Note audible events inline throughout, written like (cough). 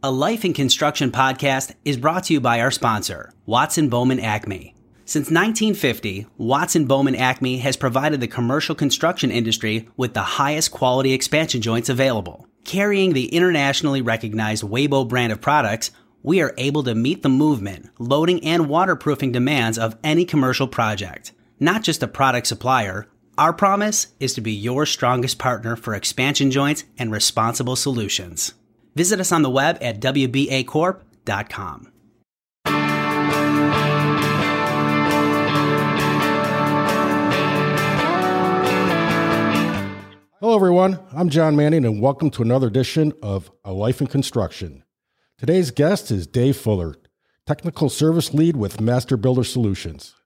A Life in Construction podcast is brought to you by our sponsor, Watson Bowman Acme. Since 1950, Watson Bowman Acme has provided the commercial construction industry with the highest quality expansion joints available. Carrying the internationally recognized Wabo brand of products, we are able to meet the movement, loading, and waterproofing demands of any commercial project. Not just a product supplier, our promise is to be your strongest partner for expansion joints and responsible solutions. Visit us on the web at WBAcorp.com. Hello, everyone. I'm John Manning, and welcome to another edition of A Life in Construction. Today's guest is Dave Fuller, Technical Service Lead with Master Builder Solutions.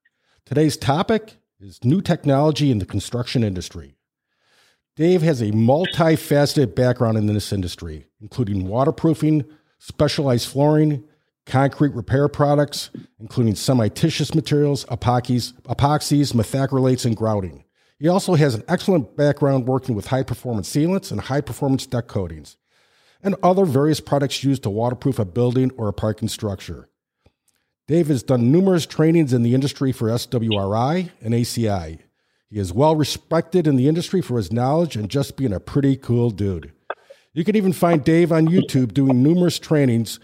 Today's topic is new technology in the construction industry. Dave has a multifaceted background in this industry, including waterproofing, specialized flooring, concrete repair products, including cementitious materials, epoxies, epoxies, methacrylates, and grouting. He also has an excellent background working with high performance sealants and high performance deck coatings, and other various products used to waterproof a building or a parking structure. Dave has done numerous trainings in the industry for SWRI and ACI. He is well respected in the industry for his knowledge and just being a pretty cool dude. You can even find Dave on YouTube doing numerous trainings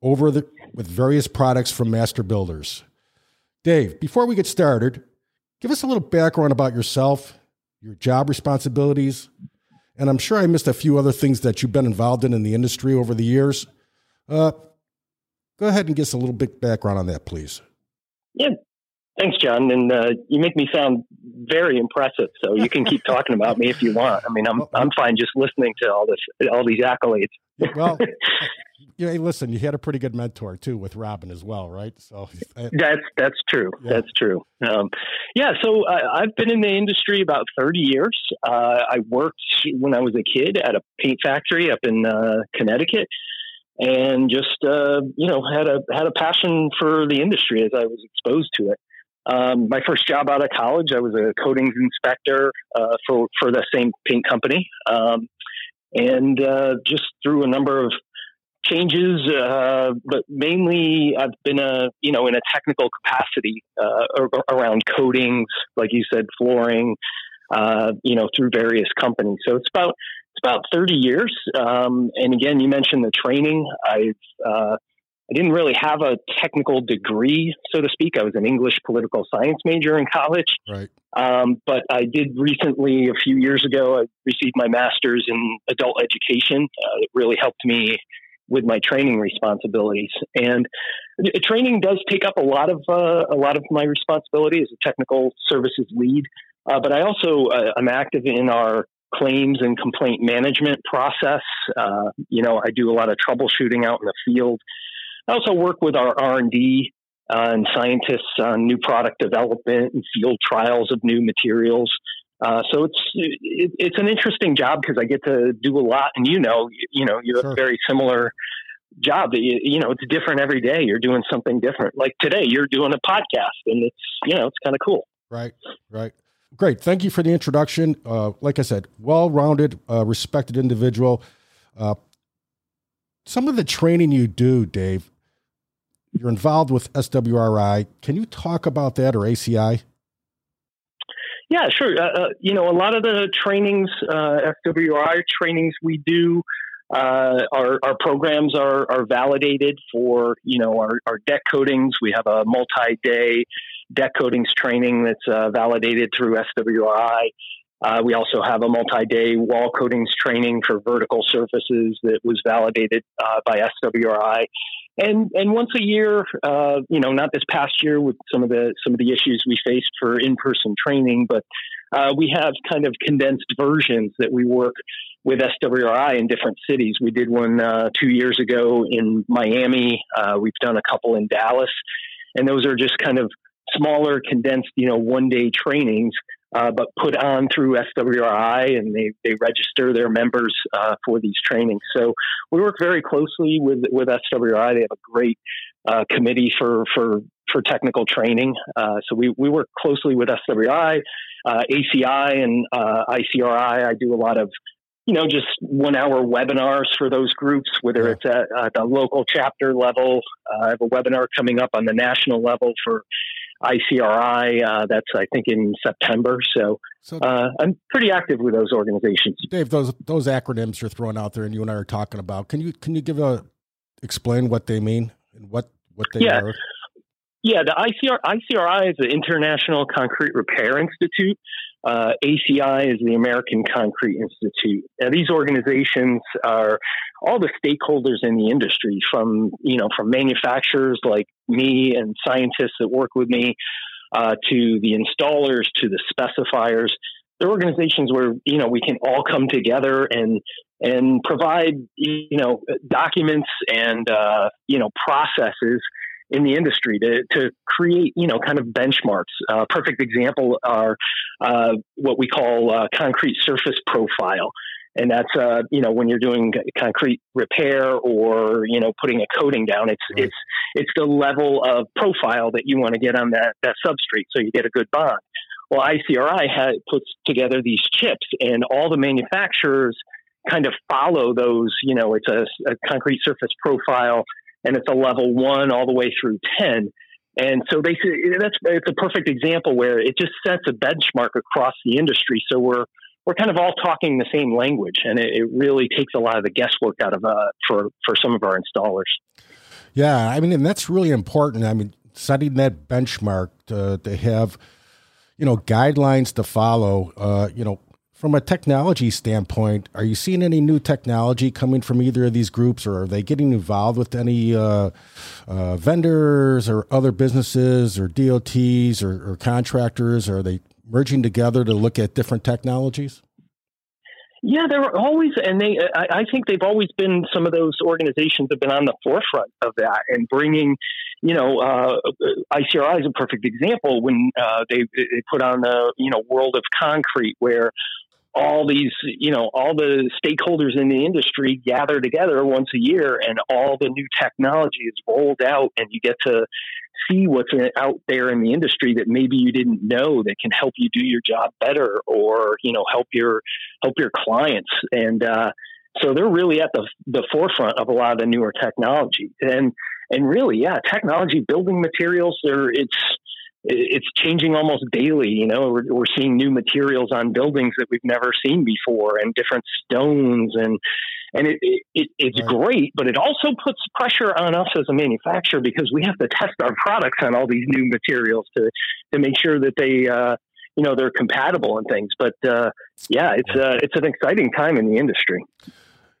over the with various products from master builders. Dave, before we get started, give us a little background about yourself, your job responsibilities, and I'm sure I missed a few other things that you've been involved in in the industry over the years. Uh, go ahead and give us a little bit background on that, please. Yeah, Thanks, John. And uh, you make me sound very impressive. So you can keep talking about me if you want. I mean, I'm I'm fine just listening to all this, all these accolades. well, (laughs) yeah. Hey, listen, you had a pretty good mentor too with Robin as well, right? So (laughs) I, that's that's true. Yeah. That's true. Um, yeah. So I, have been in the industry about 30 years. Uh, I worked when I was a kid at a paint factory up in uh, Connecticut and just uh, you know had a had a passion for the industry as I was exposed to it. Um, my first job out of college, I was a coatings inspector uh, for for the same paint company, um, and uh, just through a number of changes, uh, but mainly I've been a you know in a technical capacity uh, around coatings, like you said, flooring, uh, you know, through various companies. So it's about it's about thirty years. Um, and again, you mentioned the training. I've uh, I didn't really have a technical degree, so to speak. I was an English political science major in college. Right. Um, but I did recently, a few years ago, I received my master's in adult education. Uh, it really helped me with my training responsibilities. And training does take up a lot of uh, a lot of my responsibility as a technical services lead. Uh, but I also uh, I'm active in our claims and complaint management process. Uh, you know, I do a lot of troubleshooting out in the field. I also work with our R and D uh, and scientists on new product development and field trials of new materials. Uh, so it's it, it's an interesting job because I get to do a lot, and you know, you know, you have sure. a very similar job that you, you know it's different every day. You're doing something different. Like today, you're doing a podcast, and it's you know it's kind of cool. Right, right. Great. Thank you for the introduction. Uh, like I said, well-rounded, uh, respected individual. Uh, some of the training you do, Dave, you're involved with SWRI. Can you talk about that or ACI? Yeah, sure. Uh, uh, you know, a lot of the trainings, uh, SWRI trainings we do, uh, our, our programs are, are validated for, you know, our, our deck coatings. We have a multi day deck coatings training that's uh, validated through SWRI. Uh, we also have a multi-day wall coatings training for vertical surfaces that was validated uh, by SWRI and and once a year, uh, you know, not this past year with some of the some of the issues we faced for in person training, but uh, we have kind of condensed versions that we work with SWRI in different cities. We did one uh, two years ago in Miami. Uh, we've done a couple in Dallas, and those are just kind of smaller, condensed, you know, one day trainings uh, but put on through SWRI, and they, they register their members uh, for these trainings. So we work very closely with with SWRI. They have a great uh, committee for for for technical training. Uh, so we we work closely with SWRI, uh, ACI, and uh, ICRI. I do a lot of you know, just one hour webinars for those groups, whether it's at, at the local chapter level. Uh, I have a webinar coming up on the national level for ICRI. Uh, that's, I think, in September. So, so uh, I'm pretty active with those organizations. Dave, those those acronyms you're throwing out there, and you and I are talking about. Can you can you give a explain what they mean and what what they yeah. are? Yeah, the ICR, ICRI is the International Concrete Repair Institute. Uh, ACI is the American Concrete Institute. Now, these organizations are all the stakeholders in the industry, from you know, from manufacturers like me and scientists that work with me, uh, to the installers, to the specifiers. They're organizations where you know we can all come together and and provide you know documents and uh, you know processes in the industry to, to create, you know, kind of benchmarks. A uh, perfect example are uh, what we call uh, concrete surface profile. And that's, uh, you know, when you're doing concrete repair or, you know, putting a coating down, it's, right. it's, it's the level of profile that you want to get on that, that substrate so you get a good bond. Well, ICRI had, puts together these chips and all the manufacturers kind of follow those, you know, it's a, a concrete surface profile and it's a level one all the way through 10. And so they that's it's a perfect example where it just sets a benchmark across the industry. So we're we're kind of all talking the same language, and it, it really takes a lot of the guesswork out of uh, for for some of our installers. Yeah, I mean, and that's really important. I mean, setting that benchmark to, to have you know guidelines to follow. Uh, you know, from a technology standpoint, are you seeing any new technology coming from either of these groups, or are they getting involved with any uh, uh, vendors or other businesses or DOTs or, or contractors? Are they merging together to look at different technologies? Yeah, there are always, and they, I, I, think they've always been some of those organizations have been on the forefront of that and bringing, you know, uh, ICRI is a perfect example when uh, they, they put on the, you know, World of Concrete, where all these, you know, all the stakeholders in the industry gather together once a year and all the new technology is rolled out and you get to see what's out there in the industry that maybe you didn't know that can help you do your job better or, you know, help your, help your clients. And, uh, so they're really at the, the forefront of a lot of the newer technology and, and really, yeah, technology, building materials, there it's, it's changing almost daily. You know, we're, we're, seeing new materials on buildings that we've never seen before, and different stones, and and it, it it's right. great, but it also puts pressure on us as a manufacturer because we have to test our products on all these new materials to to make sure that they. Uh, you know they're compatible and things, but uh, yeah, it's uh, it's an exciting time in the industry.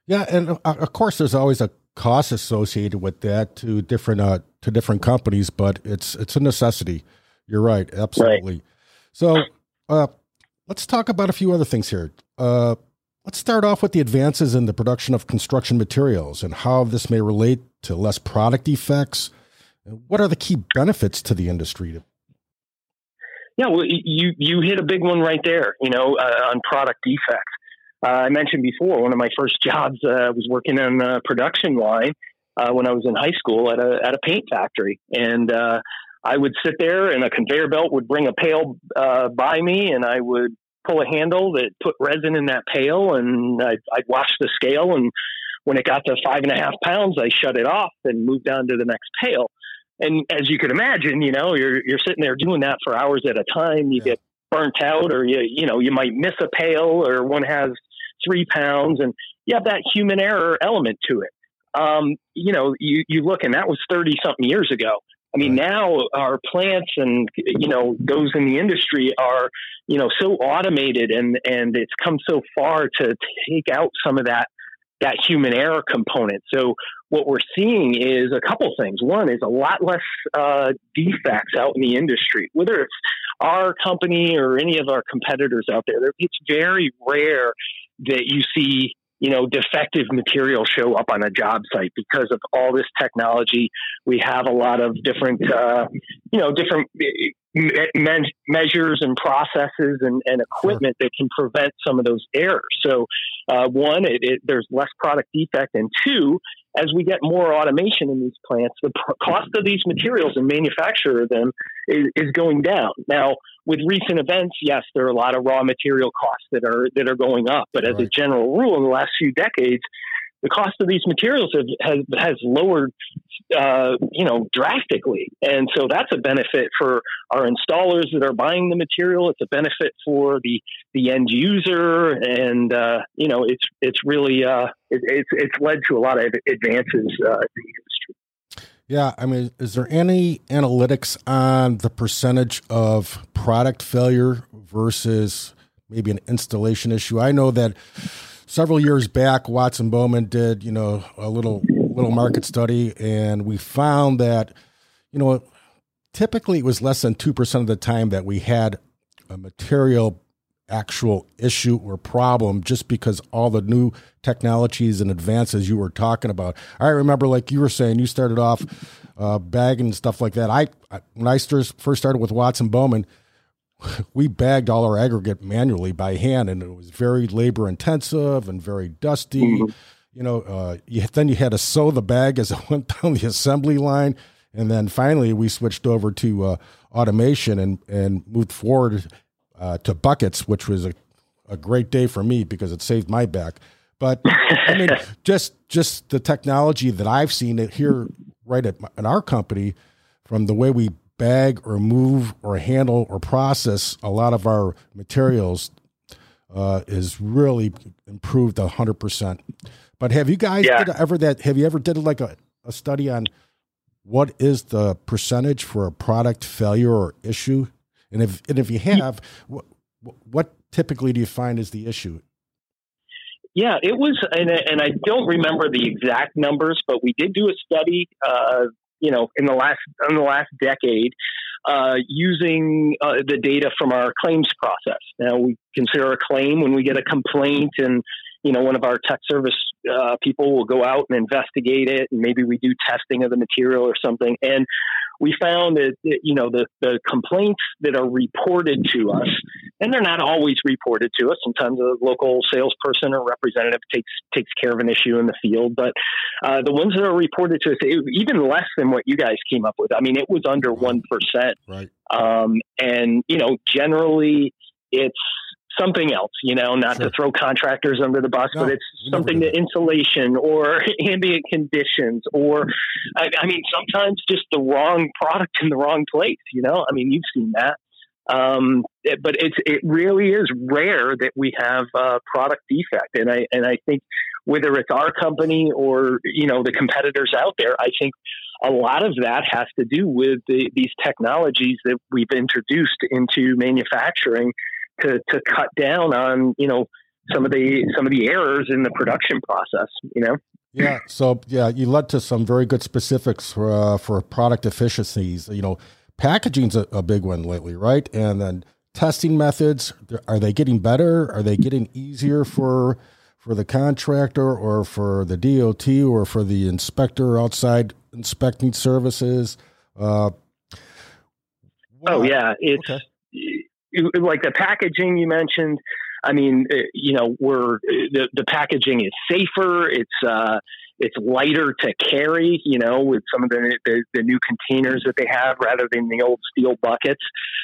Yeah, and uh, of course, there's always a cost associated with that to different uh, to different companies, but it's it's a necessity. You're right. Absolutely. Right. So uh, let's talk about a few other things here. Uh, let's start off with the advances in the production of construction materials and how this may relate to less product defects. What are the key benefits to the industry? Yeah, well, you you hit a big one right there. You know, uh, on product defects. Uh, I mentioned before one of my first (laughs) jobs uh, was working on the production line uh, when I was in high school at a at a paint factory, and uh, I would sit there and a conveyor belt would bring a pail uh, by me and I would pull a handle that put resin in that pail and I'd, I'd wash the scale. And when it got to five and a half pounds, I shut it off and moved on to the next pail. And as you can imagine, you know, you're, you're sitting there doing that for hours at a time. You yeah. get burnt out or you, you know, you might miss a pail or one has three pounds and you have that human error element to it. Um, you know, you, you look and that was 30 something years ago I mean, right. now our plants and you know those in the industry are you know so automated and and it's come so far to take out some of that that human error component. So what we're seeing is a couple things. One is a lot less uh, defects out in the industry, whether it's our company or any of our competitors out there. It's very rare that you see you know, defective material show up on a job site because of all this technology. We have a lot of different, uh, you know, different me- measures and processes and, and equipment sure. that can prevent some of those errors. So, uh, one, it, it, there's less product defect, and two, as we get more automation in these plants, the pr- cost of these materials and manufacture them is, is going down. Now, with recent events, yes, there are a lot of raw material costs that are that are going up. But as right. a general rule, in the last few decades, the cost of these materials have, has, has lowered, uh, you know, drastically. And so that's a benefit for our installers that are buying the material. It's a benefit for the, the end user. And, uh, you know, it's, it's really, uh, it, it's, it's led to a lot of advances uh, in the industry. Yeah, I mean, is there any analytics on the percentage of product failure versus maybe an installation issue? I know that several years back, Watson Bowman did you know a little little market study, and we found that you know typically it was less than two percent of the time that we had a material actual issue or problem just because all the new technologies and advances you were talking about. I remember, like you were saying, you started off uh, bagging stuff like that. I, I when I first started with Watson Bowman (laughs) we bagged all our aggregate manually by hand, and it was very labor intensive and very dusty. Mm-hmm. You know, uh, you, then you had to sew the bag as it (laughs) went down the assembly line, and then finally we switched over to uh, automation and and moved forward uh, to buckets, which was a, a great day for me because it saved my back. But I mean, (laughs) just just the technology that I've seen it here right at my, in our company, from the way we bag or move or handle or process a lot of our materials uh, is really improved hundred percent. But have you guys yeah. ever that? Have you ever did like a, a study on what is the percentage for a product failure or issue? And if and if you have, what, what typically do you find is the issue? Yeah, it was, and, and I don't remember the exact numbers, but we did do a study uh, you know in the last in the last decade uh, using uh, the data from our claims process. Now we consider a claim when we get a complaint, and you know one of our tech service uh, people will go out and investigate it, and maybe we do testing of the material or something. And we found that, you know the, the complaints that are reported to us, and they're not always reported to us. Sometimes a local salesperson or representative takes takes care of an issue in the field, but uh, the ones that are reported to us, even less than what you guys came up with. I mean, it was under one percent, right? Um, and you know, generally, it's something else, you know, not sure. to throw contractors under the bus, no, but it's something to insulation or (laughs) ambient conditions, or I, I, mean, sometimes just the wrong product in the wrong place, you know. I mean, you've seen that. Um, it, but it's it really is rare that we have a product defect, and I and I think whether it's our company or you know the competitors out there, I think a lot of that has to do with the, these technologies that we've introduced into manufacturing to to cut down on you know some of the some of the errors in the production process. You know. Yeah. So yeah, you led to some very good specifics for uh, for product efficiencies. You know, packaging's a, a big one lately, right? And then testing methods are they getting better? Are they getting easier for for the contractor or for the DOT or for the inspector outside inspecting services? Uh, oh yeah, it's. Okay like the packaging you mentioned. I mean, uh, you know, we're the, the packaging is safer. It's uh, it's lighter to carry. You know, with some of the, the, the new containers that they have rather than the old steel buckets.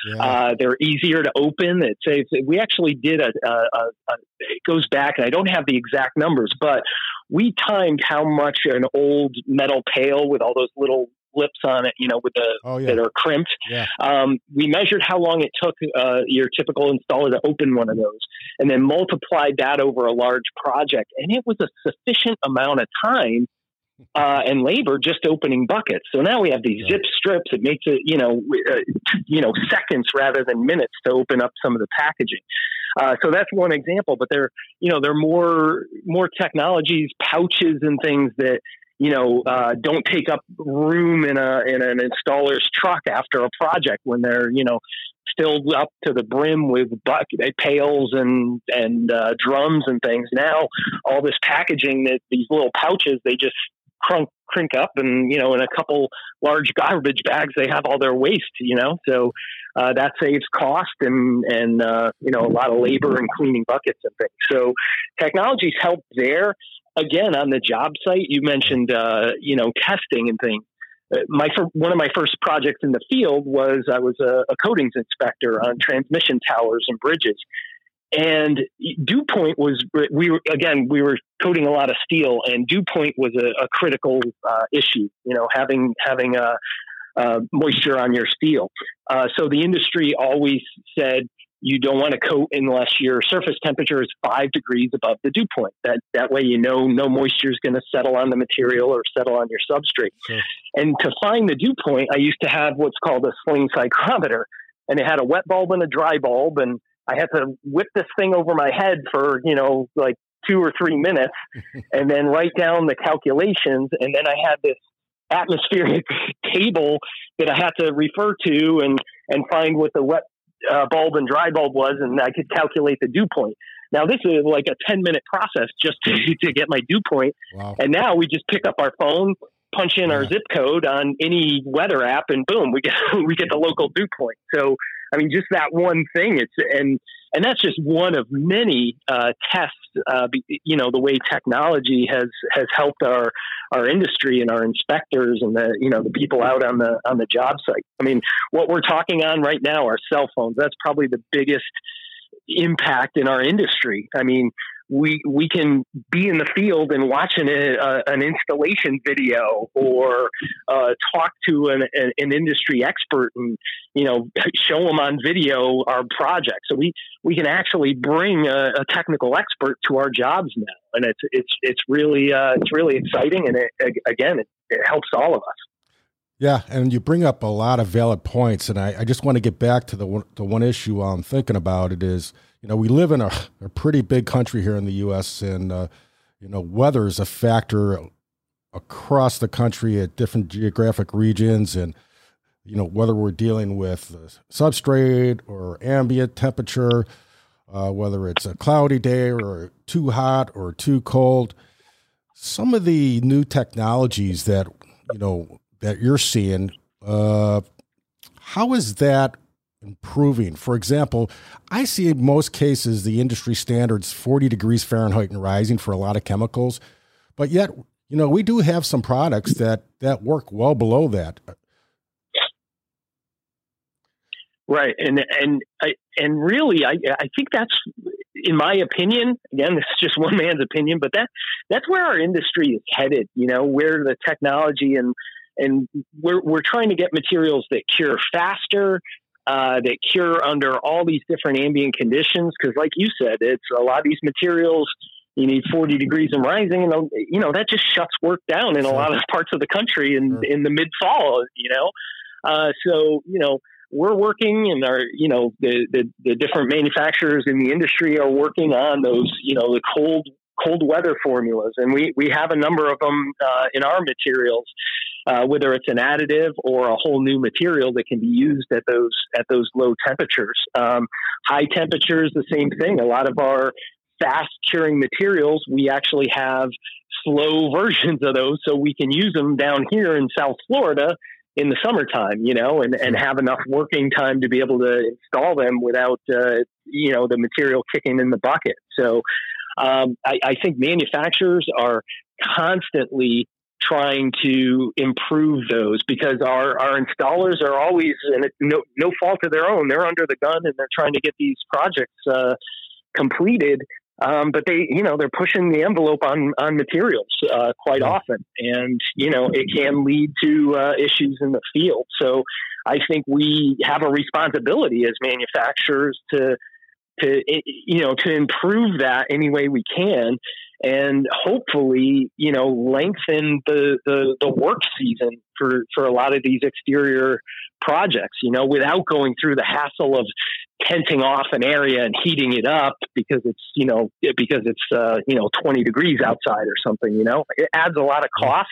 Yeah. Uh, they're easier to open. It saves. We actually did a, a, a, a. It goes back, and I don't have the exact numbers, but we timed how much an old metal pail with all those little lips on it, you know, with the oh, yeah. that are crimped. Yeah. Um, we measured how long it took uh, your typical installer to open one of those, and then multiplied that over a large project, and it was a sufficient amount of time uh, and labor just opening buckets. So now we have these zip strips. It makes it, you know, uh, you know, seconds rather than minutes to open up some of the packaging. Uh, so that's one example. But there, you know, there are more more technologies, pouches, and things that you know, uh, don't take up room in a in an installer's truck after a project when they're you know filled up to the brim with bucket pails and and uh, drums and things. Now all this packaging that these little pouches they just crunk crink up and you know in a couple large garbage bags they have all their waste you know? So uh, that saves cost and and uh, you know a lot of labor and cleaning buckets and things. So technologies help there again on the job site, you mentioned uh, you know testing and things. my one of my first projects in the field was I was a, a coatings inspector on transmission towers and bridges, and dew point was we were again we were coating a lot of steel, and dew point was a, a critical uh, issue. You know, having having a, uh, moisture on your steel. Uh, so the industry always said you don't want to coat unless your surface temperature is five degrees above the dew point. That that way you know no moisture is going to settle on the material or settle on your substrate. Sure. And to find the dew point, I used to have what's called a sling psychrometer, and it had a wet bulb and a dry bulb, and I had to whip this thing over my head for you know like two or three minutes, (laughs) and then write down the calculations, and then I had this atmospheric (laughs) table that I had to refer to and and find what the wet uh, bulb and dry bulb was, and I could calculate the dew point. Now this is like a ten minute process just to, (laughs) to get my dew point. Wow. And now we just pick up our phone, punch in yeah. our zip code on any weather app, and boom, we get (laughs) we get the local dew point. So I mean, just that one thing. It's and and that's just one of many uh, tests. Uh, you know, the way technology has has helped our our industry and our inspectors and the you know the people out on the on the job site. I mean, what we're talking on right now are cell phones. That's probably the biggest impact in our industry. I mean, we we can be in the field and watch an, uh, an installation video or uh, talk to an, an industry expert and you know (laughs) show them on video our project. So we we can actually bring a, a technical expert to our jobs now, and it's it's it's really uh, it's really exciting, and it, again it, it helps all of us. Yeah, and you bring up a lot of valid points, and I, I just want to get back to the one, the one issue I'm thinking about. It is, you know, we live in a, a pretty big country here in the U.S., and uh, you know, weather is a factor across the country at different geographic regions, and you know, whether we're dealing with substrate or ambient temperature, uh, whether it's a cloudy day or too hot or too cold. Some of the new technologies that you know that you're seeing, uh, how is that improving? For example, I see in most cases the industry standards 40 degrees Fahrenheit and rising for a lot of chemicals, but yet, you know, we do have some products that that work well below that. Right, and and and really, I I think that's, in my opinion, again, (laughs) this is just one man's opinion, but that that's where our industry is headed. You know, where the technology and and we're we're trying to get materials that cure faster, uh, that cure under all these different ambient conditions. Because, like you said, it's a lot of these materials. You need 40 degrees and rising, and you know that just shuts work down in a lot of (laughs) parts of the country in sure. in the mid fall. You know, uh, so you know we're working and our you know the, the, the different manufacturers in the industry are working on those you know the cold cold weather formulas and we we have a number of them uh, in our materials uh, whether it's an additive or a whole new material that can be used at those at those low temperatures. Um, high temperatures, the same thing. A lot of our fast curing materials, we actually have slow (laughs) versions of those, so we can use them down here in South Florida in the summertime, you know, and, and have enough working time to be able to install them without, uh, you know, the material kicking in the bucket. So um, I, I think manufacturers are constantly trying to improve those because our, our installers are always and no no fault of their own they're under the gun and they're trying to get these projects uh, completed. Um, but they you know they're pushing the envelope on on materials uh, quite often. And you know it can lead to uh, issues in the field. So I think we have a responsibility as manufacturers to to you know to improve that any way we can and hopefully, you know, lengthen the, the, the work season for, for a lot of these exterior projects, you know, without going through the hassle of tenting off an area and heating it up because it's, you know, because it's, uh, you know, 20 degrees outside or something, you know, it adds a lot of cost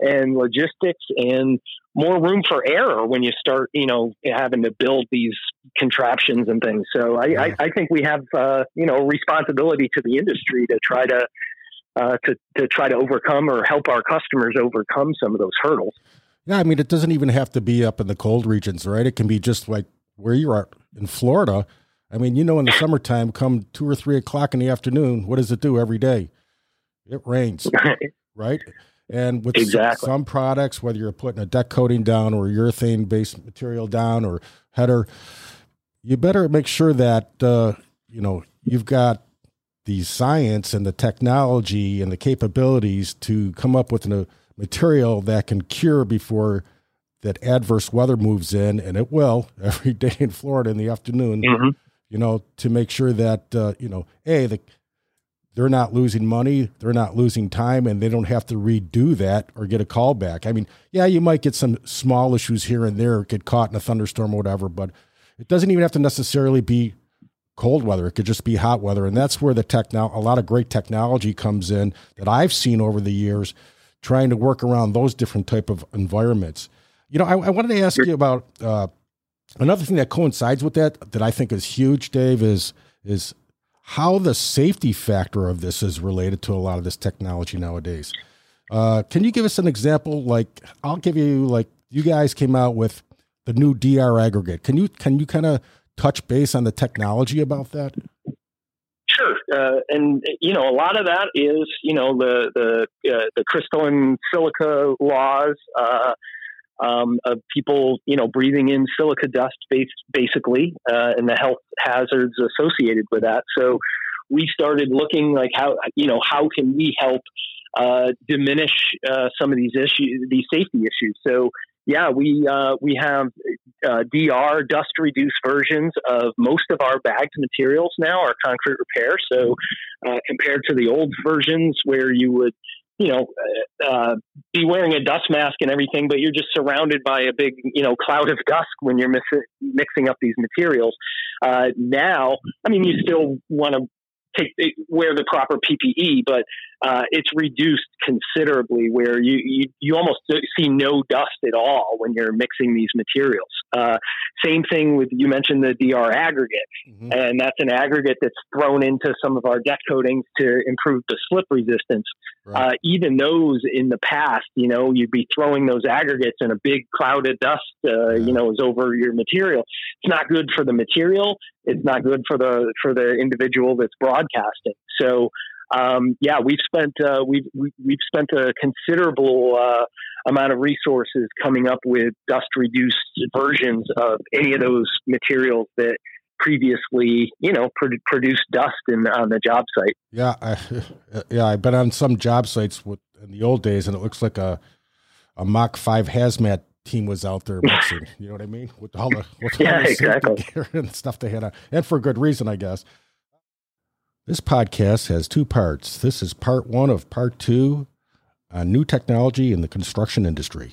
and logistics and more room for error when you start, you know, having to build these contraptions and things. So I, yeah. I, I, think we have, uh, you know, responsibility to the industry to try to, uh, to, to try to overcome or help our customers overcome some of those hurdles. Yeah, I mean, it doesn't even have to be up in the cold regions, right? It can be just like where you are in Florida. I mean, you know, in the summertime, come two or three o'clock in the afternoon, what does it do every day? It rains, (laughs) right? And with exactly. some products, whether you're putting a deck coating down or urethane based material down or header, you better make sure that uh, you know you've got the science and the technology and the capabilities to come up with a material that can cure before that adverse weather moves in, and it will (laughs) every day in Florida in the afternoon. Mm-hmm. You know, to make sure that uh, you know, a the they're not losing money, they're not losing time, and they don't have to redo that or get a call back. I mean, yeah, you might get some small issues here and there, get caught in a thunderstorm or whatever, but it doesn't even have to necessarily be cold weather. It could just be hot weather, and that's where the techno a lot of great technology comes in that I've seen over the years, trying to work around those different type of environments. You know, I, I wanted to ask you about uh, another thing that coincides with that that I think is huge, Dave, is is how the safety factor of this is related to a lot of this technology nowadays. Uh, can you give us an example? Like, I'll give you like you guys came out with the new DR aggregate. Can you can you kind of touch base on the technology about that? Sure, uh, and you know a lot of that is you know the the uh, the crystalline silica laws. Um, of people, you know, breathing in silica dust, basically, uh, and the health hazards associated with that. So we started looking like how, you know, how can we help uh, diminish uh, some of these issues, these safety issues. So yeah, we uh, we have uh, DR dust reduced versions of most of our bagged materials now, our concrete repair. So uh, compared to the old versions where you would you know, uh, be wearing a dust mask and everything, but you're just surrounded by a big, you know, cloud of (laughs) dust when you're mixing up these materials. Uh, now, I mean, you still want to take wear the proper PPE, but uh, it's reduced considerably where you, you, you almost see no dust at all when you're mixing these materials. Uh, same thing with you mentioned the DR aggregate, mm-hmm. and that's an aggregate that's thrown into some of our deck coatings to improve the slip resistance. Right. Uh, even those in the past, you know, you'd be throwing those aggregates and a big cloud of dust, uh, yeah. you know, is over your material. It's not good for the material. It's not good for the for the individual that's broadcasting. So um, yeah, we've spent uh, we've we've spent a considerable uh, amount of resources coming up with dust reduced versions of any of those materials that previously you know pro- produced dust in on the job site. Yeah, I, (laughs) yeah, I've been on some job sites with in the old days, and it looks like a a Mach Five hazmat team was out there mixing. (laughs) you know what I mean? With all the with yeah, the exactly. (laughs) gear and stuff they had, on, and for a good reason, I guess. This podcast has two parts. This is part one of part two on new technology in the construction industry.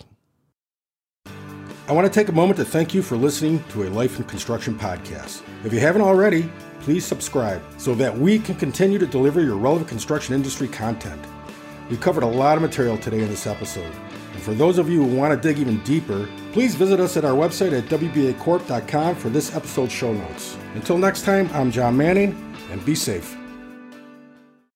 I want to take a moment to thank you for listening to a Life in Construction podcast. If you haven't already, please subscribe so that we can continue to deliver your relevant construction industry content. We covered a lot of material today in this episode. And for those of you who want to dig even deeper, please visit us at our website at WBAcorp.com for this episode's show notes. Until next time, I'm John Manning, and be safe.